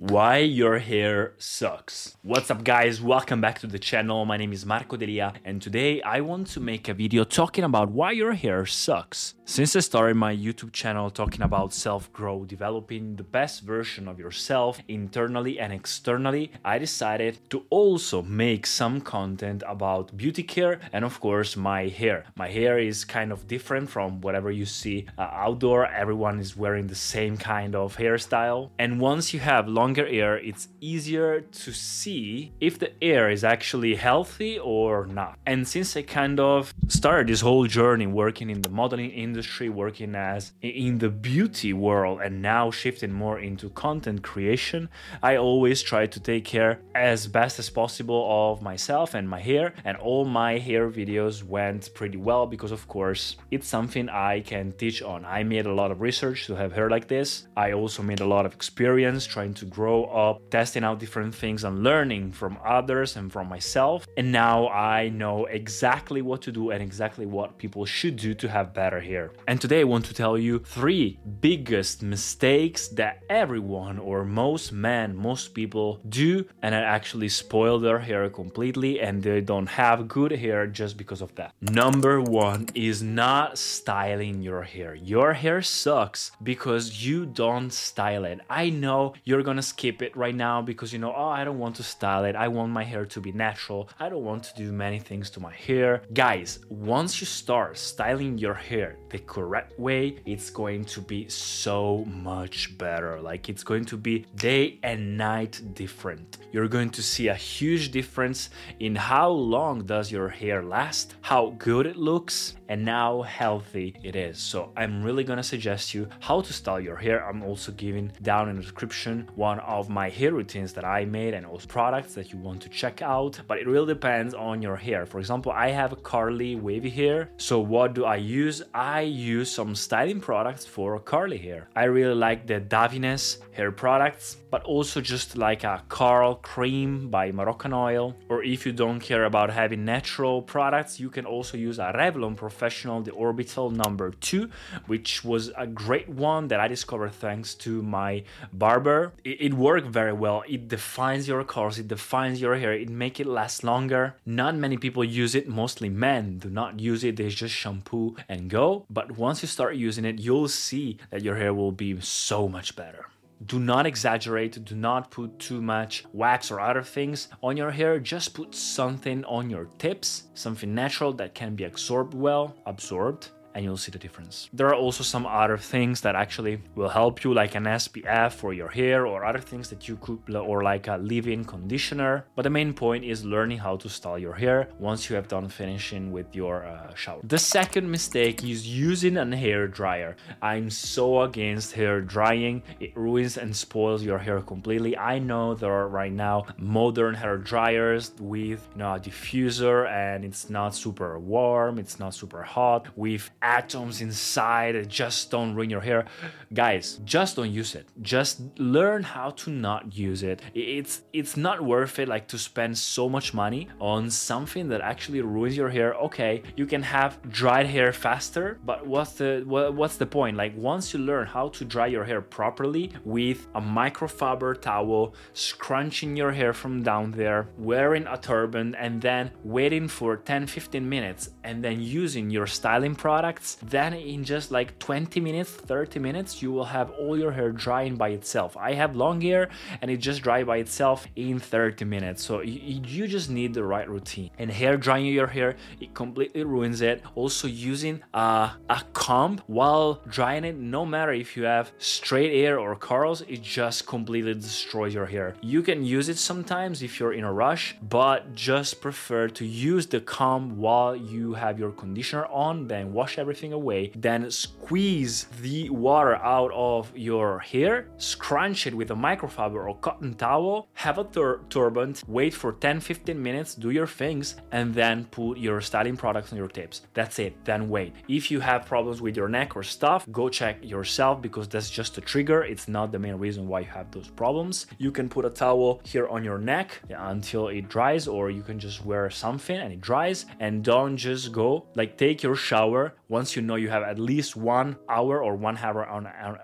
Why your hair sucks. What's up, guys? Welcome back to the channel. My name is Marco Delia, and today I want to make a video talking about why your hair sucks. Since I started my YouTube channel talking about self growth, developing the best version of yourself internally and externally, I decided to also make some content about beauty care and, of course, my hair. My hair is kind of different from whatever you see uh, outdoor. Everyone is wearing the same kind of hairstyle, and once you have long longer hair, it's easier to see if the hair is actually healthy or not. And since I kind of started this whole journey working in the modeling industry, working as in the beauty world, and now shifting more into content creation, I always try to take care as best as possible of myself and my hair. And all my hair videos went pretty well because, of course, it's something I can teach on. I made a lot of research to have hair like this. I also made a lot of experience trying to grow grow up testing out different things and learning from others and from myself. And now I know exactly what to do and exactly what people should do to have better hair. And today I want to tell you three biggest mistakes that everyone or most men, most people do and that actually spoil their hair completely and they don't have good hair just because of that. Number one is not styling your hair. Your hair sucks because you don't style it. I know you're gonna skip it right now because you know, oh, I don't want to style it. I want my hair to be natural. I don't want to do many things to my hair. Guys, once you start styling your hair the correct way, it's going to be so much better. Like it's going to be day and night different. You're going to see a huge difference in how long does your hair last, how good it looks, and how healthy it is. So I'm really gonna suggest you how to style your hair. I'm also giving down in the description one of my hair routines that I made and also products that you want to check out. But it really depends on your hair. For example, I have curly wavy hair. So what do I use? I use some styling products for curly hair. I really like the Davines hair products, but also just like a Curl cream by Moroccan Oil. Or if you don't care about having natural products, you can also use a Revlon Professional, the Orbital number two, which was a great one that I discovered thanks to my barber. It, it worked very well. It defines your curls, it defines your hair, it make it last longer. Not many people use it, mostly men do not use it. They just shampoo and go. But once you start using it, you'll see that your hair will be so much better do not exaggerate, do not put too much wax or other things on your hair, just put something on your tips, something natural that can be absorbed well, absorbed and you'll see the difference. There are also some other things that actually will help you, like an SPF for your hair or other things that you could, or like a leave-in conditioner. But the main point is learning how to style your hair once you have done finishing with your uh, shower. The second mistake is using an hair dryer. I'm so against hair drying. It ruins and spoils your hair completely. I know there are right now modern hair dryers with you know, a diffuser and it's not super warm, it's not super hot with atoms inside just don't ruin your hair. Guys, just don't use it. Just learn how to not use it. It's it's not worth it like to spend so much money on something that actually ruins your hair. Okay, you can have dried hair faster, but what's the what's the point? Like once you learn how to dry your hair properly with a microfiber towel, scrunching your hair from down there, wearing a turban and then waiting for 10 15 minutes and then using your styling products, then in just like 20 minutes, 30 minutes, you will have all your hair drying by itself. I have long hair and it just dry by itself in 30 minutes. So you, just need the right routine. And hair drying your hair, it completely ruins it. Also using a, a comb while drying it, no matter if you have straight hair or curls, it just completely destroys your hair. You can use it sometimes if you're in a rush, but just prefer to use the comb while you have your conditioner on, then wash everything away, then squeeze the water out of your hair, scrunch it with a microfiber or cotton towel, have a tur- turban, wait for 10 15 minutes, do your things, and then put your styling products on your tips. That's it, then wait. If you have problems with your neck or stuff, go check yourself because that's just a trigger. It's not the main reason why you have those problems. You can put a towel here on your neck until it dries, or you can just wear something and it dries. And don't just go like take your shower once you know you have at least one hour or one hour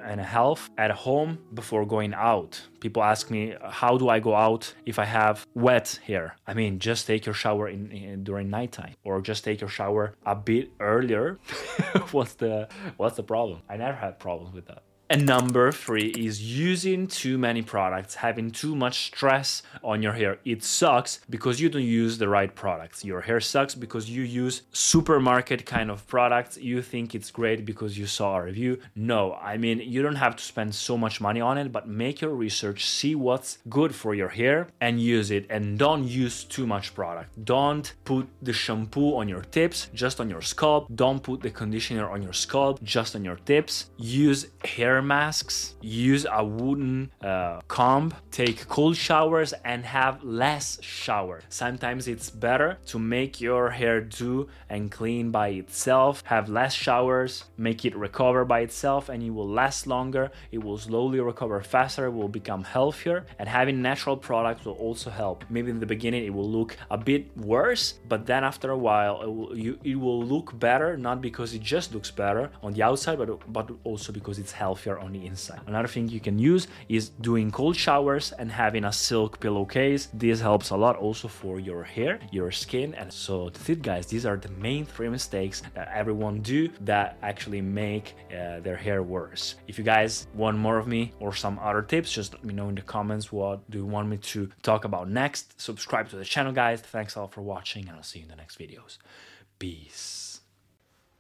and a half at home before going out. People ask me, how do I go out if I have wet hair? I mean, just take your shower in, in during nighttime, or just take your shower a bit earlier. what's the what's the problem? I never had problems with that. And number three is using too many products, having too much stress on your hair. It sucks because you don't use the right products. Your hair sucks because you use supermarket kind of products. You think it's great because you saw a review. No, I mean, you don't have to spend so much money on it, but make your research, see what's good for your hair and use it. And don't use too much product. Don't put the shampoo on your tips, just on your scalp. Don't put the conditioner on your scalp, just on your tips. Use hair masks, use a wooden uh, comb, take cold showers, and have less shower. Sometimes it's better to make your hair do and clean by itself, have less showers, make it recover by itself, and it will last longer. It will slowly recover faster, it will become healthier, and having natural products will also help. Maybe in the beginning it will look a bit worse, but then after a while it will, you, it will look better, not because it just looks better on the outside, but, but also because it's on the inside. Another thing you can use is doing cold showers and having a silk pillowcase. This helps a lot also for your hair, your skin. And so that's it guys, these are the main three mistakes that everyone do that actually make uh, their hair worse. If you guys want more of me or some other tips, just let me know in the comments what do you want me to talk about next. Subscribe to the channel guys. Thanks all for watching and I'll see you in the next videos. Peace.